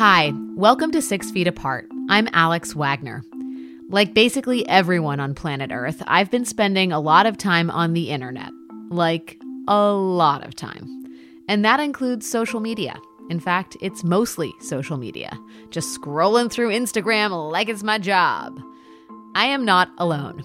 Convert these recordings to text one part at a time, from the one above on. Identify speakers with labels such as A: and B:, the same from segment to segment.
A: Hi, welcome to Six Feet Apart. I'm Alex Wagner. Like basically everyone on planet Earth, I've been spending a lot of time on the internet. Like, a lot of time. And that includes social media. In fact, it's mostly social media, just scrolling through Instagram like it's my job. I am not alone.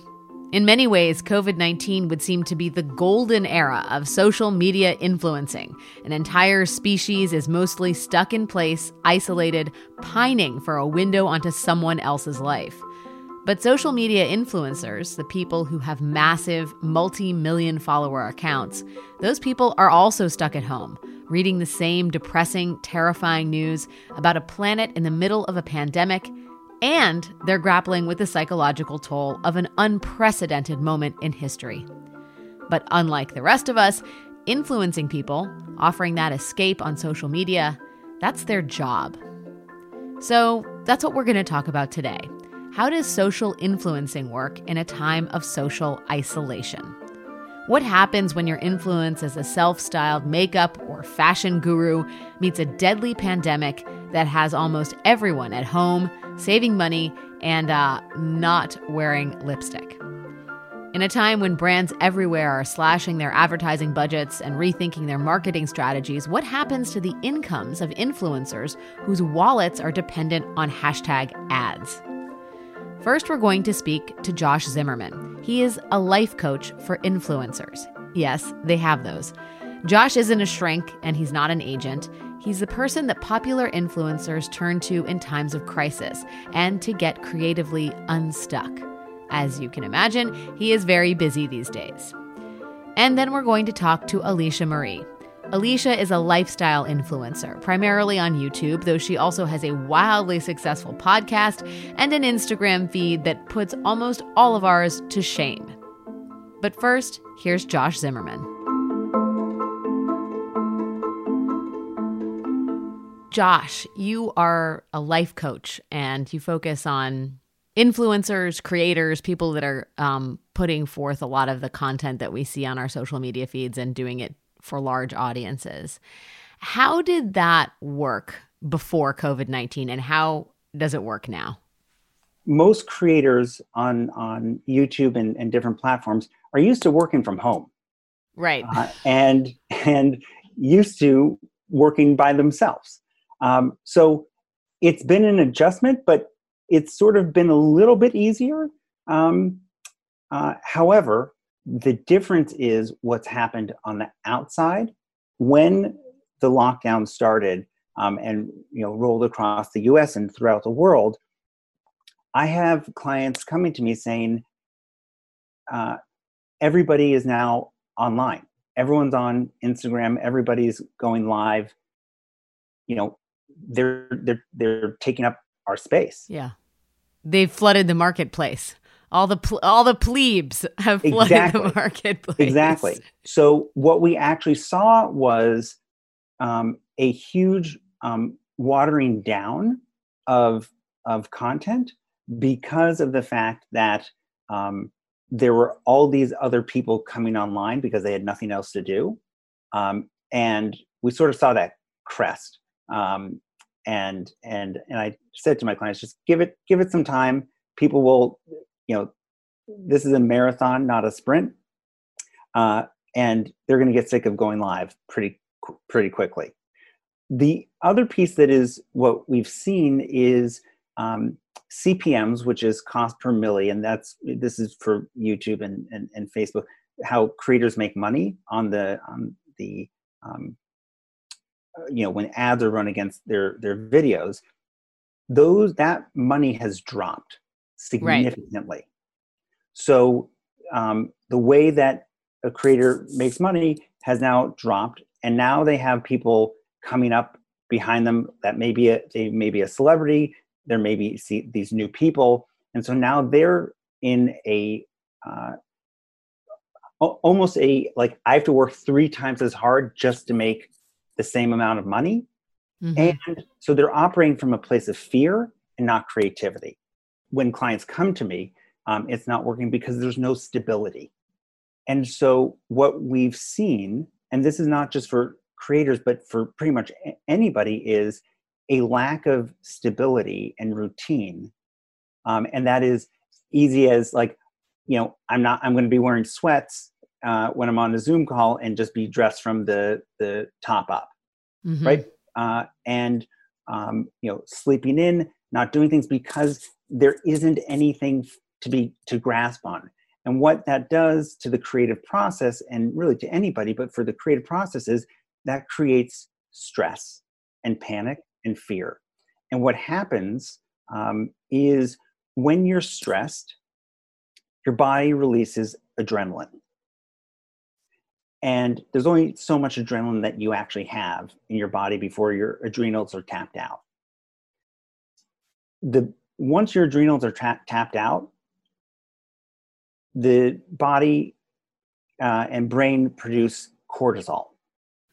A: In many ways, COVID 19 would seem to be the golden era of social media influencing. An entire species is mostly stuck in place, isolated, pining for a window onto someone else's life. But social media influencers, the people who have massive, multi million follower accounts, those people are also stuck at home, reading the same depressing, terrifying news about a planet in the middle of a pandemic and they're grappling with the psychological toll of an unprecedented moment in history. But unlike the rest of us, influencing people, offering that escape on social media, that's their job. So that's what we're going to talk about today. How does social influencing work in a time of social isolation? What happens when your influence as a self styled makeup or fashion guru meets a deadly pandemic that has almost everyone at home saving money, and uh, not wearing lipstick. In a time when brands everywhere are slashing their advertising budgets and rethinking their marketing strategies, what happens to the incomes of influencers whose wallets are dependent on hashtag ads? First, we're going to speak to Josh Zimmerman. He is a life coach for influencers. Yes, they have those. Josh isn't a shrink and he's not an agent. He's the person that popular influencers turn to in times of crisis and to get creatively unstuck. As you can imagine, he is very busy these days. And then we're going to talk to Alicia Marie. Alicia is a lifestyle influencer, primarily on YouTube, though she also has a wildly successful podcast and an Instagram feed that puts almost all of ours to shame. But first, here's Josh Zimmerman. Josh, you are a life coach and you focus on influencers, creators, people that are um, putting forth a lot of the content that we see on our social media feeds and doing it for large audiences. How did that work before COVID 19 and how does it work now?
B: Most creators on, on YouTube and, and different platforms are used to working from home.
A: Right.
B: Uh, and, and used to working by themselves. Um, so it's been an adjustment, but it's sort of been a little bit easier. Um, uh, however, the difference is what's happened on the outside when the lockdown started um, and you know rolled across the U.S. and throughout the world. I have clients coming to me saying, uh, "Everybody is now online. Everyone's on Instagram. Everybody's going live. You know, they're they're they're taking up our space.
A: Yeah, they've flooded the marketplace. All the pl- all the plebes have flooded exactly. the marketplace.
B: Exactly. So what we actually saw was um, a huge um, watering down of of content because of the fact that um, there were all these other people coming online because they had nothing else to do, um, and we sort of saw that crest. Um, and and and I said to my clients, just give it give it some time. People will, you know, this is a marathon, not a sprint, uh, and they're going to get sick of going live pretty pretty quickly. The other piece that is what we've seen is um, CPMS, which is cost per milli, and That's this is for YouTube and, and, and Facebook. How creators make money on the on the um, you know when ads are run against their their videos those that money has dropped significantly right. so um, the way that a creator makes money has now dropped and now they have people coming up behind them that may be a they may be a celebrity there may be see, these new people and so now they're in a uh, almost a like i have to work three times as hard just to make the same amount of money mm-hmm. and so they're operating from a place of fear and not creativity when clients come to me um, it's not working because there's no stability. And so what we've seen and this is not just for creators but for pretty much anybody is a lack of stability and routine. Um, and that is easy as like you know i'm not i'm going to be wearing sweats uh, when i'm on a zoom call and just be dressed from the the top up mm-hmm. right? Uh, and um, you know sleeping in not doing things because there isn't anything to be to grasp on. And what that does to the creative process and really to anybody but for the creative process is that creates stress and panic and fear. And what happens um, is when you're stressed your body releases adrenaline. And there's only so much adrenaline that you actually have in your body before your adrenals are tapped out. The once your adrenals are tra- tapped out the body uh, and brain produce cortisol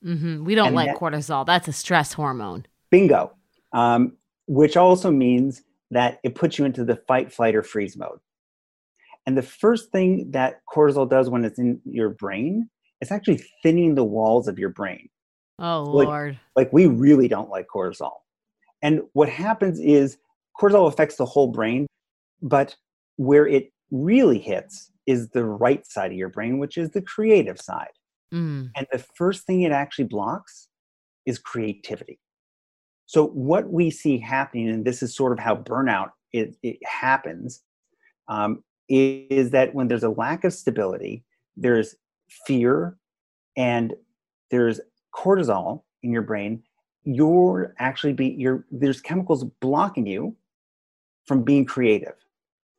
A: mm-hmm. we don't and like that, cortisol that's a stress hormone
B: bingo um, which also means that it puts you into the fight flight or freeze mode and the first thing that cortisol does when it's in your brain it's actually thinning the walls of your brain.
A: Oh
B: like,
A: lord.
B: Like we really don't like cortisol. And what happens is cortisol affects the whole brain, but where it really hits is the right side of your brain, which is the creative side. Mm. And the first thing it actually blocks is creativity. So, what we see happening, and this is sort of how burnout it, it happens, um, is that when there's a lack of stability, there's fear and there's cortisol in your brain, you're actually be you're there's chemicals blocking you from being creative.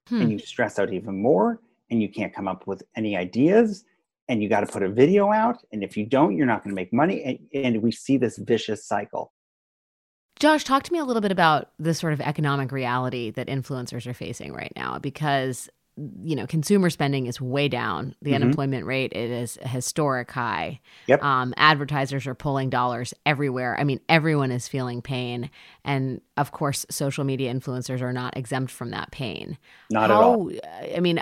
B: Hmm. And you stress out even more and you can't come up with any ideas and you got to put a video out and if you don't you're not going to make money and, and we see this vicious cycle
A: Josh, talk to me a little bit about the sort of economic reality that influencers are facing right now because you know consumer spending is way down the mm-hmm. unemployment rate it is a historic high
B: yep.
A: um, advertisers are pulling dollars everywhere i mean everyone is feeling pain and of course social media influencers are not exempt from that pain
B: not How, at all
A: i mean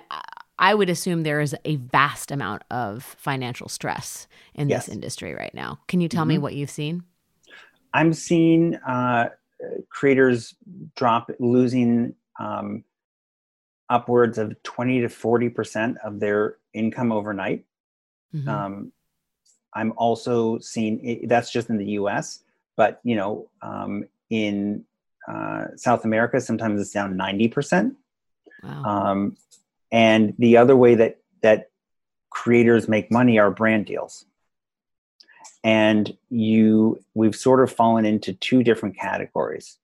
A: i would assume there is a vast amount of financial stress in yes. this industry right now can you tell mm-hmm. me what you've seen
B: i'm seeing uh, creators drop losing um, upwards of 20 to 40% of their income overnight. Mm-hmm. Um, I'm also seeing that's just in the US, but you know, um, in uh, South America, sometimes it's down 90%. Wow. Um, and the other way that, that creators make money are brand deals. And you, we've sort of fallen into two different categories.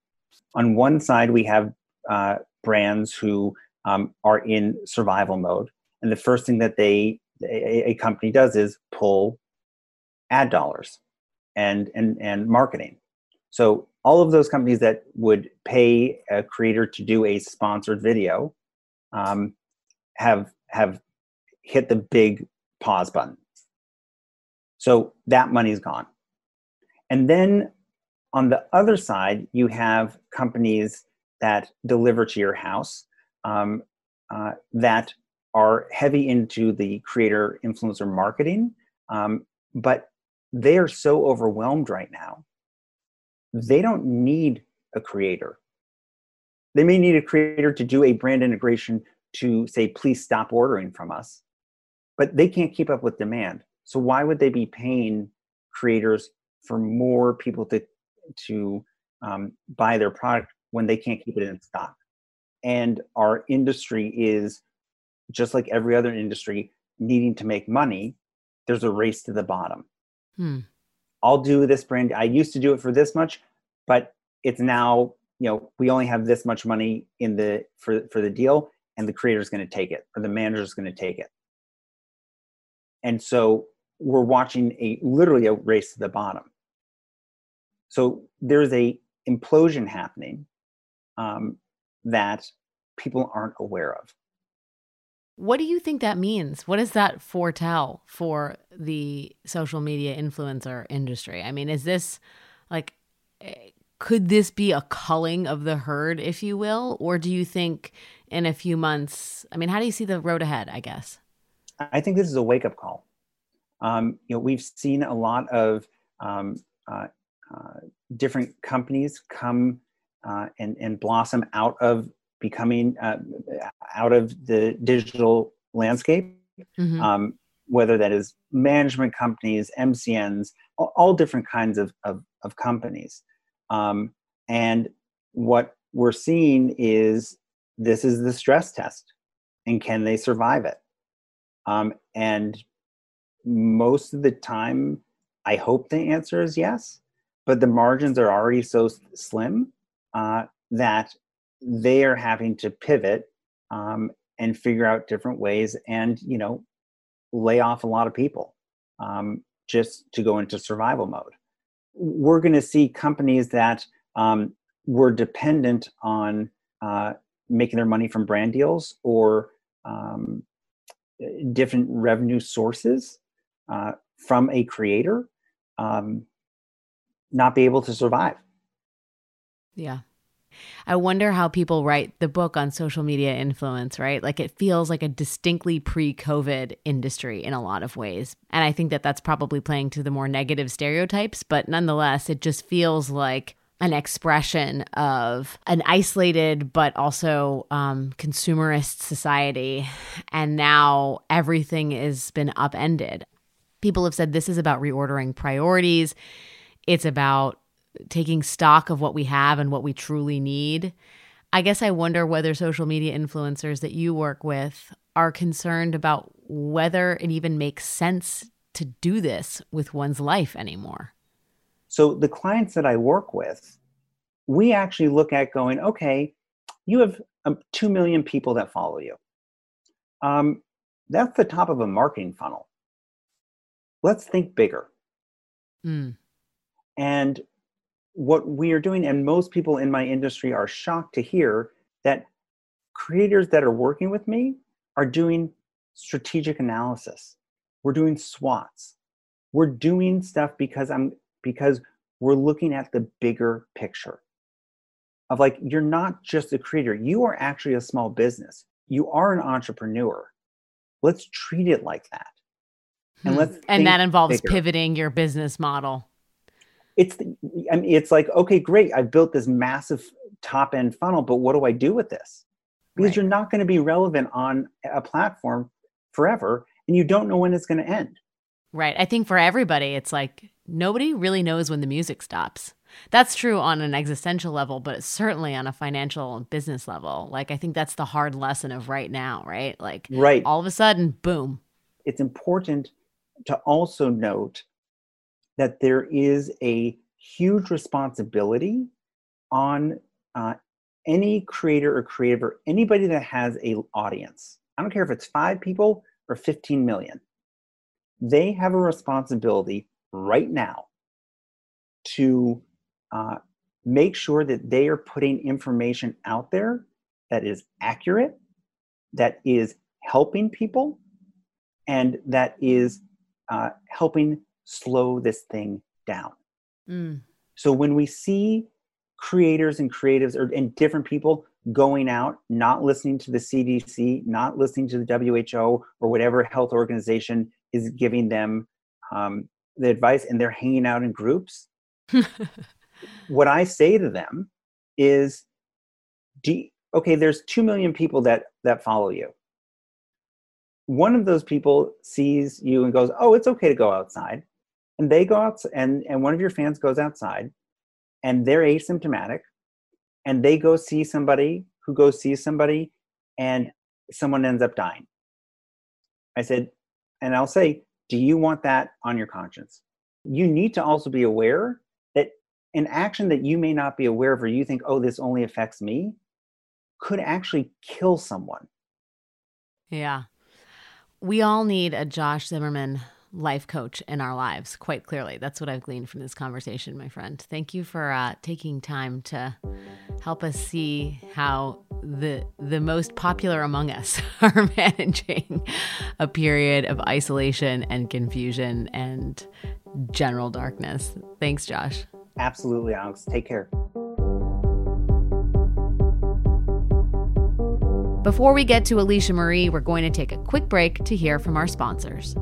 B: On one side, we have uh, brands who um, are in survival mode. And the first thing that they a, a, company does is pull ad dollars and and and marketing. So all of those companies that would pay a creator to do a sponsored video um, have have hit the big pause button. So that money's gone. And then on the other side, you have companies that deliver to your house um, uh, that are heavy into the creator influencer marketing, um, but they are so overwhelmed right now. They don't need a creator. They may need a creator to do a brand integration to say, please stop ordering from us, but they can't keep up with demand. So why would they be paying creators for more people to to um, buy their product when they can't keep it in stock? And our industry is just like every other industry needing to make money there's a race to the bottom. Hmm. i'll do this brand i used to do it for this much but it's now you know we only have this much money in the for for the deal and the creator is going to take it or the manager is going to take it. And so we're watching a literally a race to the bottom. So there's a implosion happening um, that people aren't aware of.
A: What do you think that means? What does that foretell for the social media influencer industry? I mean, is this like, eh, could this be a culling of the herd, if you will? Or do you think in a few months, I mean, how do you see the road ahead, I guess?
B: I think this is a wake up call. Um, you know, we've seen a lot of um, uh, uh, different companies come uh, and, and blossom out of becoming uh, out of the digital landscape, mm-hmm. um, whether that is management companies, MCNs, all, all different kinds of, of, of companies. Um, and what we're seeing is this is the stress test, and can they survive it? Um, and most of the time, I hope the answer is yes, but the margins are already so slim uh, that they are having to pivot um, and figure out different ways and you know lay off a lot of people um, just to go into survival mode. We're going to see companies that um, were dependent on uh, making their money from brand deals or um, different revenue sources uh, from a creator um, not be able to survive.
A: Yeah I wonder how people write the book on social media influence, right? Like it feels like a distinctly pre COVID industry in a lot of ways. And I think that that's probably playing to the more negative stereotypes, but nonetheless, it just feels like an expression of an isolated but also um, consumerist society. And now everything has been upended. People have said this is about reordering priorities. It's about taking stock of what we have and what we truly need. I guess I wonder whether social media influencers that you work with are concerned about whether it even makes sense to do this with one's life anymore.
B: So, the clients that I work with, we actually look at going, okay, you have um, 2 million people that follow you. Um, that's the top of a marketing funnel. Let's think bigger. Mm. And what we are doing, and most people in my industry are shocked to hear that creators that are working with me are doing strategic analysis. We're doing SWOTs. We're doing stuff because I'm because we're looking at the bigger picture of like you're not just a creator, you are actually a small business. You are an entrepreneur. Let's treat it like that.
A: And hmm. let's and that involves bigger. pivoting your business model
B: it's I mean, it's like okay great i've built this massive top end funnel but what do i do with this? Because right. you're not going to be relevant on a platform forever and you don't know when it's going to end.
A: Right i think for everybody it's like nobody really knows when the music stops. That's true on an existential level but certainly on a financial and business level. Like i think that's the hard lesson of right now right? Like
B: right.
A: all of a sudden boom.
B: It's important to also note that there is a huge responsibility on uh, any creator or creative or anybody that has a audience. I don't care if it's five people or 15 million. They have a responsibility right now to uh, make sure that they are putting information out there that is accurate that is helping people and that is uh, helping slow this thing down. Mm. So when we see creators and creatives or and different people going out, not listening to the CDC, not listening to the WHO or whatever health organization is giving them um, the advice, and they're hanging out in groups. what I say to them is, do, okay, there's two million people that that follow you. One of those people sees you and goes, "Oh, it's okay to go outside." And they go out and and one of your fans goes outside and they're asymptomatic and they go see somebody who goes see somebody and someone ends up dying. I said and i'll say do you want that on your conscience? You need to also be aware that an action that you may not be aware of or you think oh this only affects me could actually kill someone.
A: Yeah. We all need a josh zimmerman life coach in our lives, quite clearly. That's what I've gleaned from this conversation, my friend. Thank you for uh, taking time to help us see how the the most popular among us are managing a period of isolation and confusion and general darkness. Thanks, Josh.
B: Absolutely, Alex. Take care.
A: Before we get to Alicia Marie, we're going to take a quick break to hear from our sponsors.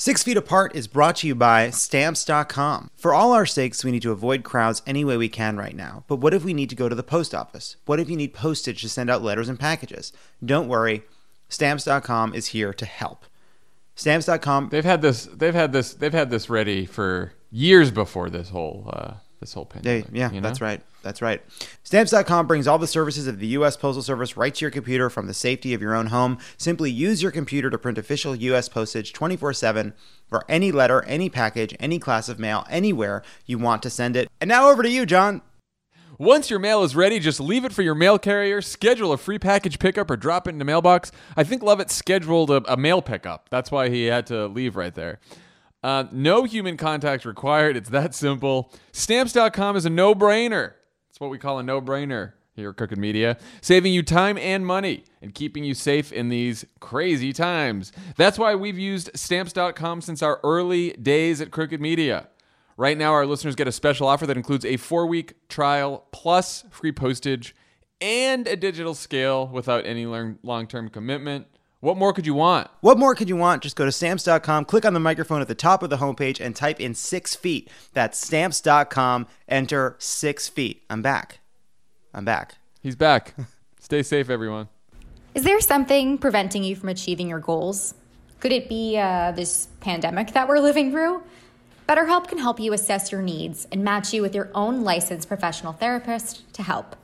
C: Six Feet Apart is brought to you by Stamps.com. For all our sakes, we need to avoid crowds any way we can right now. But what if we need to go to the post office? What if you need postage to send out letters and packages? Don't worry, Stamps.com is here to help. Stamps.com.
D: They've had this. They've had this. They've had this ready for years before this whole uh, this whole
C: They, yeah,
D: you know?
C: that's right. That's right. Stamps.com brings all the services of the U.S. Postal Service right to your computer from the safety of your own home. Simply use your computer to print official U.S. postage 24 7 for any letter, any package, any class of mail, anywhere you want to send it. And now over to you, Jon.
D: Once your mail is ready, just leave it for your mail carrier, schedule a free package pickup, or drop it in the mailbox. I think Lovett scheduled a, a mail pickup. That's why he had to leave right there. Uh, no human contact required. It's that simple. Stamps.com is a no brainer. It's what we call a no brainer here at Crooked Media, saving you time and money and keeping you safe in these crazy times. That's why we've used Stamps.com since our early days at Crooked Media. Right now, our listeners get a special offer that includes a four week trial plus free postage and a digital scale without any long term commitment. What more could you want?
C: What more could you want? Just go to stamps.com, click on the microphone at the top of the homepage, and type in six feet. That's stamps.com, enter six feet. I'm back. I'm back.
D: He's back. Stay safe, everyone.
E: Is there something preventing you from achieving your goals? Could it be uh, this pandemic that we're living through? BetterHelp can help you assess your needs and match you with your own licensed professional therapist to help.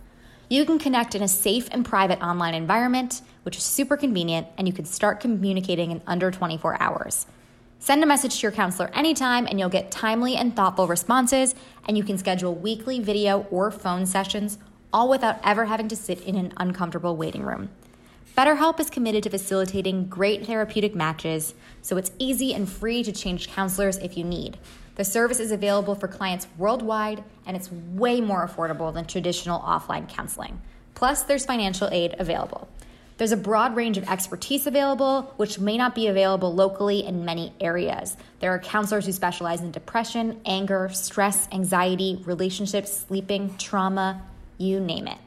E: You can connect in a safe and private online environment, which is super convenient, and you can start communicating in under 24 hours. Send a message to your counselor anytime, and you'll get timely and thoughtful responses, and you can schedule weekly video or phone sessions, all without ever having to sit in an uncomfortable waiting room. BetterHelp is committed to facilitating great therapeutic matches, so it's easy and free to change counselors if you need. The service is available for clients worldwide, and it's way more affordable than traditional offline counseling. Plus, there's financial aid available. There's a broad range of expertise available, which may not be available locally in many areas. There are counselors who specialize in depression, anger, stress, anxiety, relationships, sleeping, trauma, you name it.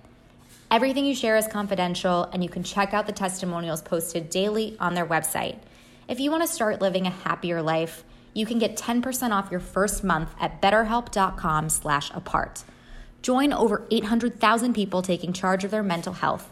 E: Everything you share is confidential, and you can check out the testimonials posted daily on their website. If you want to start living a happier life, you can get 10% off your first month at betterhelp.com slash apart. Join over 800,000 people taking charge of their mental health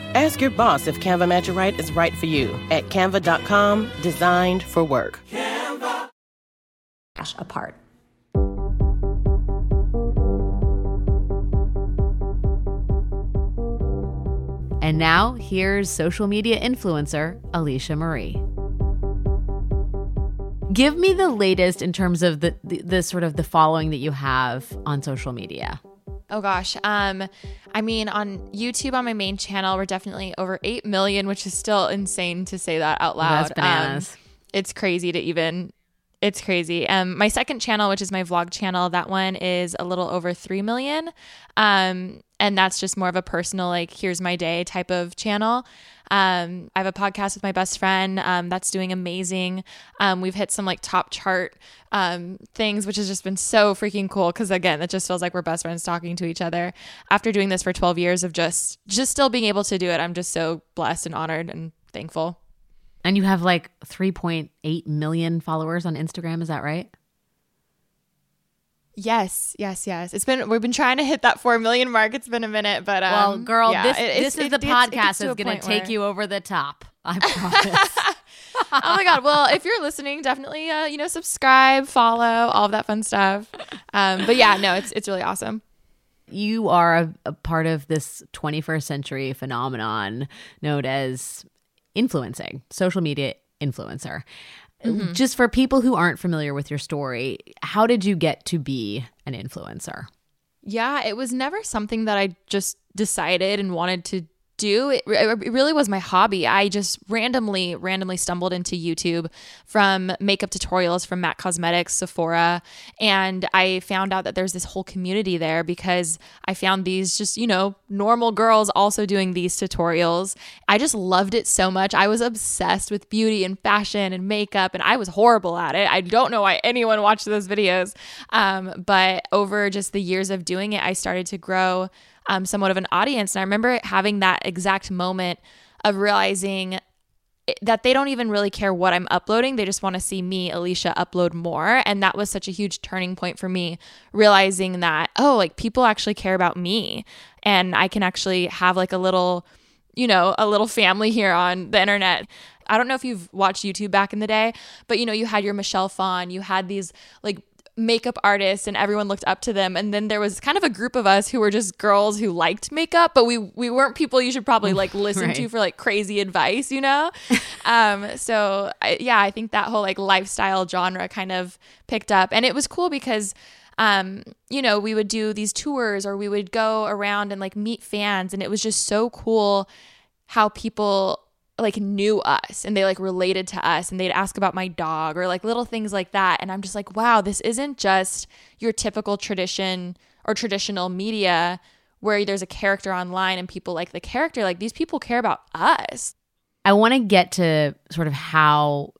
F: Ask your boss if Canva Magic Write is right for you at canva.com, designed for work. Canva.
E: apart.
A: And now, here's social media influencer Alicia Marie. Give me the latest in terms of the, the, the sort of the following that you have on social media.
G: Oh gosh. Um I mean on YouTube on my main channel we're definitely over 8 million, which is still insane to say that out loud.
A: That's bananas.
G: Um, it's crazy to even it's crazy. Um my second channel, which is my vlog channel, that one is a little over 3 million. Um and that's just more of a personal like here's my day type of channel. Um, I have a podcast with my best friend um, that's doing amazing. Um, we've hit some like top chart um, things, which has just been so freaking cool. Because again, it just feels like we're best friends talking to each other. After doing this for 12 years of just just still being able to do it, I'm just so blessed and honored and thankful.
A: And you have like 3.8 million followers on Instagram, is that right?
G: Yes, yes, yes. It's been we've been trying to hit that four million mark. It's been a minute, but um,
A: well, girl,
G: yeah,
A: this
G: it-
A: this is
G: it-
A: the podcast that's going to take
G: where-
A: you over the top. I promise.
G: oh my god. Well, if you're listening, definitely uh, you know subscribe, follow, all of that fun stuff. Um, but yeah, no, it's it's really awesome.
A: You are a, a part of this 21st century phenomenon known as influencing, social media influencer.
G: Mm-hmm.
A: Just for people who aren't familiar with your story, how did you get to be an influencer?
G: Yeah, it was never something that I just decided and wanted to do. It, it really was my hobby. I just randomly, randomly stumbled into YouTube from makeup tutorials from MAC Cosmetics, Sephora, and I found out that there's this whole community there because I found these just, you know, normal girls also doing these tutorials. I just loved it so much. I was obsessed with beauty and fashion and makeup, and I was horrible at it. I don't know why anyone watched those videos. Um, but over just the years of doing it, I started to grow um, somewhat of an audience. And I remember having that exact moment of realizing that they don't even really care what I'm uploading. They just want to see me, Alicia, upload more. And that was such a huge turning point for me, realizing that, oh, like people actually care about me. And I can actually have like a little, you know, a little family here on the internet. I don't know if you've watched YouTube back in the day, but you know, you had your Michelle Phan, you had these like makeup artists and everyone looked up to them. And then there was kind of a group of us who were just girls who liked makeup but we we weren't people you should probably like listen
A: Right.
G: to for like crazy advice you know? Um so I, yeah i think that whole like lifestyle genre kind of picked up. And it was cool because um you know we would do these tours or we would go around and like meet fans. And it was just so cool how people like knew us and they like related to us and they'd ask about my dog or like little things like that. And i'm just like wow this isn't just your typical tradition or traditional media where there's a character online and people like the character. Like these people care about us.
A: I want to get to sort of how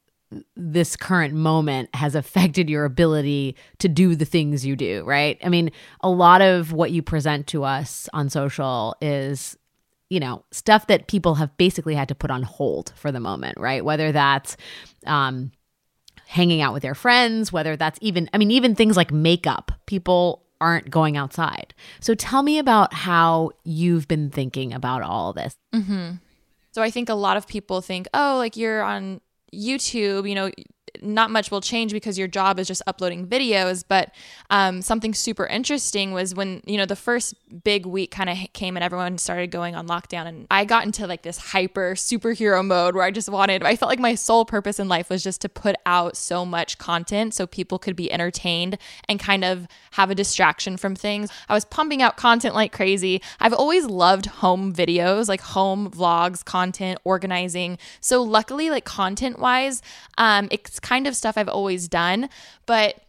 A: this current moment has affected your ability to do the things you do, right? I mean, a lot of what you present to us on social is you know stuff that people have basically had to put on hold for the moment right? Whether that's um hanging out with their friends whether that's even i mean even things like makeup people aren't going outside. So tell me about how you've been thinking about all this.
G: So I think a lot of people think, oh, like you're on YouTube, you know, not much will change because your job is just uploading videos. But um, something super interesting was when, you know, the first big week kind of came and everyone started going on lockdown. And I got into like this hyper superhero mode where I just wanted, I felt like my sole purpose in life was just to put out so much content so people could be entertained and kind of have a distraction from things. I was pumping out content like crazy. I've always loved home videos, like home vlogs, content, organizing. So luckily, like content wise, um, it's kind of stuff I've always done, but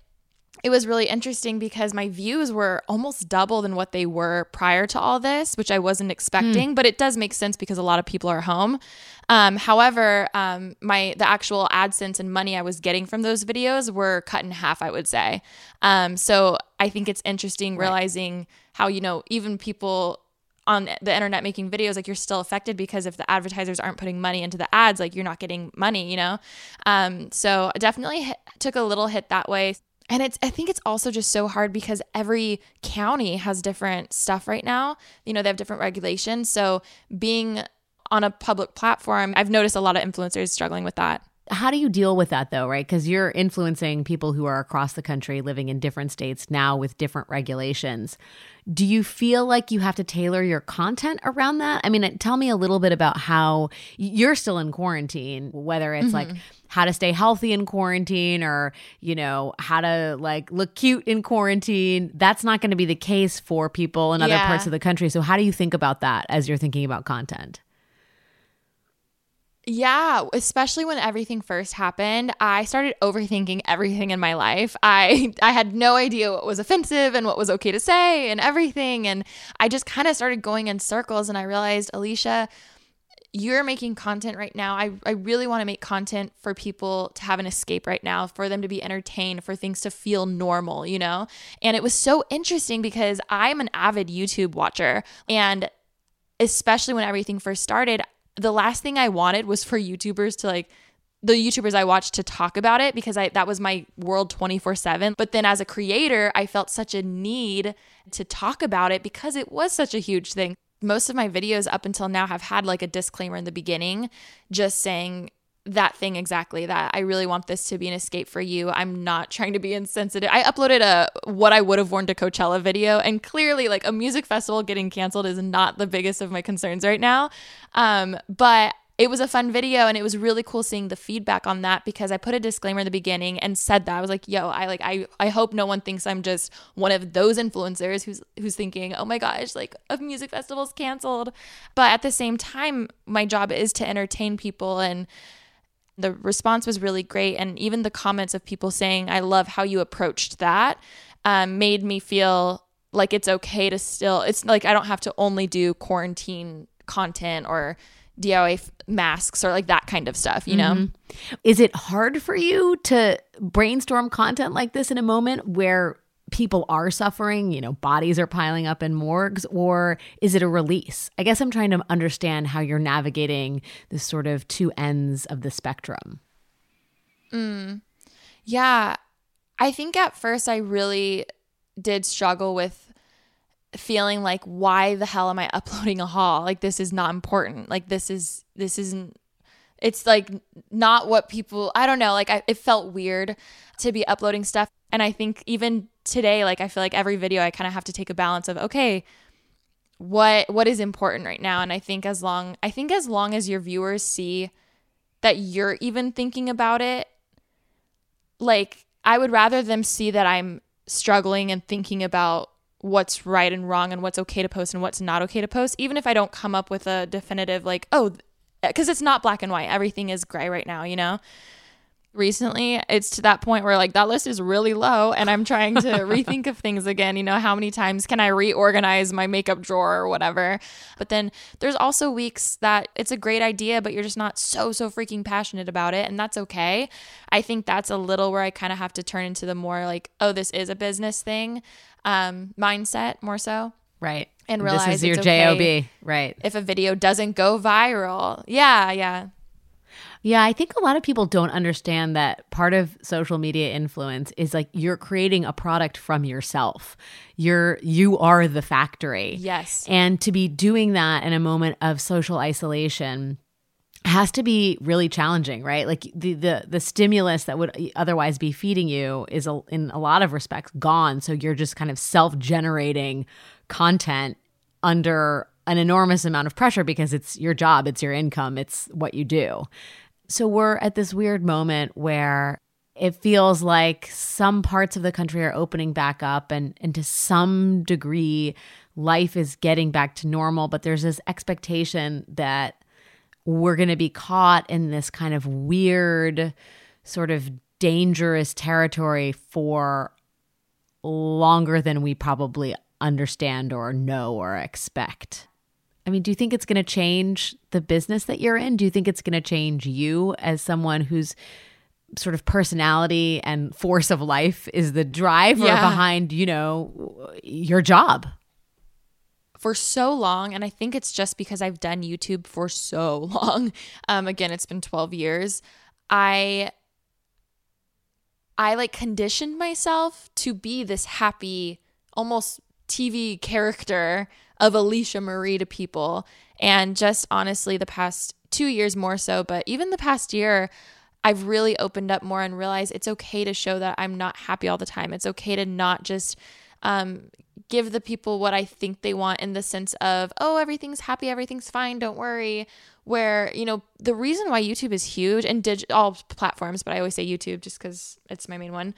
G: it was really interesting because my views were almost double than what they were prior to all this, which I wasn't expecting. But it does make sense because a lot of people are home. Um, however, um, my the actual AdSense and money I was getting from those videos were cut in half. I would say. Um, so I think it's interesting realizing how you know even people on the internet making videos like you're still affected because if the advertisers aren't putting money into the ads like you're not getting money you know? Um so definitely hit, took a little hit that way. And it's i think it's also just so hard because every county has different stuff right now. You know they have different regulations. So being on a public platform i've noticed a lot of influencers struggling with that
A: how do you deal with that though right? Because you're influencing people who are across the country living in different states now with different regulations. Do you feel like you have to tailor your content around that? I mean tell me a little bit about how you're still in quarantine whether it's mm-hmm. like how to stay healthy in quarantine or you know how to like look cute in quarantine. That's not going to be the case for people in other
G: Yeah.
A: parts of the country. So how do you think about that as you're thinking about content
G: Yeah, especially when everything first happened, I started overthinking everything in my life. I I had no idea what was offensive and what was okay to say and everything and I just kind of started going in circles and I realized, Alicia, you're making content right now. I, I really want to make content for people to have an escape right now, for them to be entertained, for things to feel normal, you know? And it was so interesting because I'm an avid YouTube watcher. And especially when everything first started, the last thing I wanted was for YouTubers to like, the YouTubers I watched to talk about it because I that was my world 24/7 but then as a creator I felt such a need to talk about it because it was such a huge thing. Most of my videos up until now have had like a disclaimer in the beginning just saying that thing exactly that I really want this to be an escape for you. I'm not trying to be insensitive. I uploaded a what I would have worn to Coachella video and clearly like a music festival getting canceled is not the biggest of my concerns right now. Um, but it was a fun video and it was really cool seeing the feedback on that because I put a disclaimer in the beginning and said that I was like, "Yo, I like I I hope no one thinks I'm just one of those influencers who's who's thinking, "Oh my gosh, like a music festival's canceled." But at the same time, my job is to entertain people and the response was really great and even the comments of people saying, "I love how you approached that." Um, made me feel like it's okay to still it's like I don't have to only do quarantine content or DIY f- masks or like that kind of stuff, you know?
A: Mm-hmm. Is it hard for you to brainstorm content like this in a moment where people are suffering, you know, bodies are piling up in morgues, or is it a release? I guess I'm trying to understand how you're navigating this sort of two ends of the spectrum.
G: Mm. Yeah. I think at first I really did struggle with feeling like why the hell am I uploading a haul? Like this is not important. Like this is this isn't it's like not what people I don't know, like I, it felt weird to be uploading stuff. And I think even today like I feel like every video I kind of have to take a balance of okay, what what is important right now? And I think as long I think as long as your viewers see that you're even thinking about it like I would rather them see that I'm struggling and thinking about what's right and wrong and what's okay to post and what's not okay to post even if i don't come up with a definitive like oh because it's not black and white. Everything is gray right now you know? Recently it's to that point where like that list is really low and i'm trying to rethink of things again you know? How many times can i reorganize my makeup drawer or whatever? But then there's also weeks that it's a great idea but you're just not so so freaking passionate about it and that's okay. I think that's a little where i kind of have to turn into the more like oh this is a business thing um, mindset more so.
A: Right.
G: And realize
A: this is your
G: okay
A: job. Right.
G: If a video doesn't go viral. Yeah, yeah.
A: Yeah, I think a lot of people don't understand that part of social media influence is like you're creating a product from yourself. You're you are the factory.
G: Yes.
A: And to be doing that in a moment of social isolation has to be really challenging, right? Like the the the stimulus that would otherwise be feeding you is a, in a lot of respects gone. So you're just kind of self-generating content under an enormous amount of pressure because it's your job, it's your income, it's what you do. So we're at this weird moment where it feels like some parts of the country are opening back up and and to some degree life is getting back to normal, but there's this expectation that we're going to be caught in this kind of weird, sort of dangerous territory for longer than we probably understand or know or expect. I mean, do you think it's going to change the business that you're in? Do you think it's going to change you as someone whose sort of personality and force of life is the driver yeah. behind, you know, your job?
G: For so long and i think it's just because i've done youtube for so long um again it's been 12 years i i like conditioned myself to be this happy almost tv character of alicia marie to people and just honestly the past two years more so but even the past year I've really opened up more and realized it's okay to show that I'm not happy all the time. It's okay to not just um, give the people what I think they want in the sense of, oh, everything's happy, everything's fine, don't worry. Where, you know, the reason why YouTube is huge and dig- all platforms, but I always say YouTube just because it's my main one,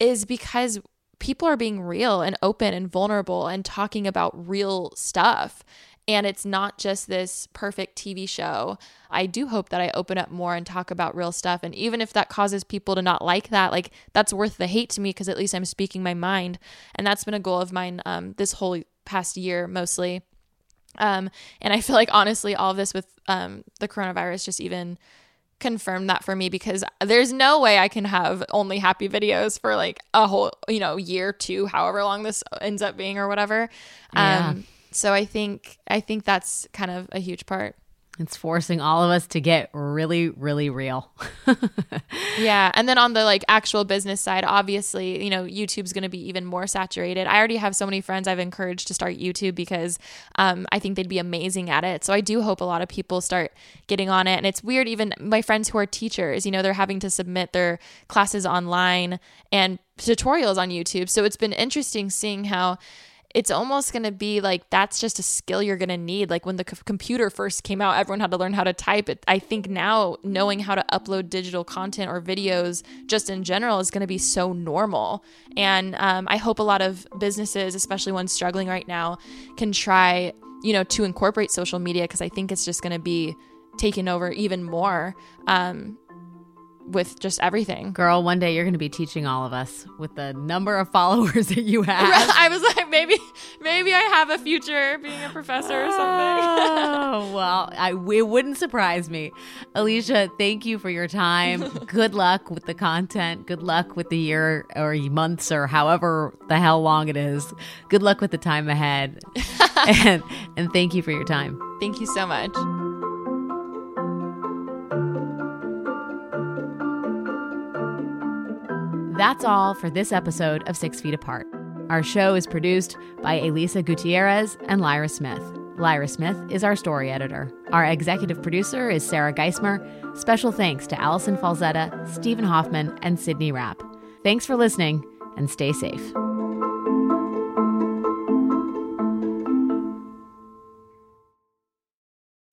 G: is because people are being real and open and vulnerable and talking about real stuff and it's not just this perfect TV show. I do hope that I open up more and talk about real stuff. And even if that causes people to not like that, like that's worth the hate to me because at least I'm speaking my mind. And that's been a goal of mine um, this whole past year mostly. Um, and I feel like honestly, all of this with um, the coronavirus just even confirmed that for me because there's no way I can have only happy videos for like a whole, you know, year, two, however long this ends up being or whatever.
A: Yeah.
G: Um, so I think I think that's kind of a huge part.
A: It's forcing all of us to get really, really real.
G: yeah. And then on the like actual business side, obviously, you know, YouTube's going to be even more saturated. I already have so many friends I've encouraged to start YouTube because um, I think they'd be amazing at it. So I do hope a lot of people start getting on it. And it's weird, even my friends who are teachers, you know, they're having to submit their classes online and tutorials on YouTube. So it's been interesting seeing how it's almost going to be like that's just a skill you're going to need. Like when the c- computer first came out, everyone had to learn how to type it. I think now knowing how to upload digital content or videos just in general is going to be so normal. And um, I hope a lot of businesses, especially ones struggling right now, can try, you know, to incorporate social media because I think it's just going to be taken over even more. Um, with just everything.
A: Girl, one day you're going to be teaching all of us with the number of followers that you have.
G: I was like, maybe, maybe I have a future being a professor or something.
A: oh, well, I, it wouldn't surprise me. Alicia, thank you for your time. Good luck with the content. Good luck with the year or months or however the hell long it is. Good luck with the time ahead. and, and thank you for your time.
G: Thank you so much.
A: That's all for this episode of Six Feet Apart. Our show is produced by Elisa Gutierrez and Lyra Smith. Lyra Smith is our story editor. Our executive producer is Sarah Geismer. Special thanks to Allison Falzetta, Stephen Hoffman, and Sydney Rapp. Thanks for listening and stay safe.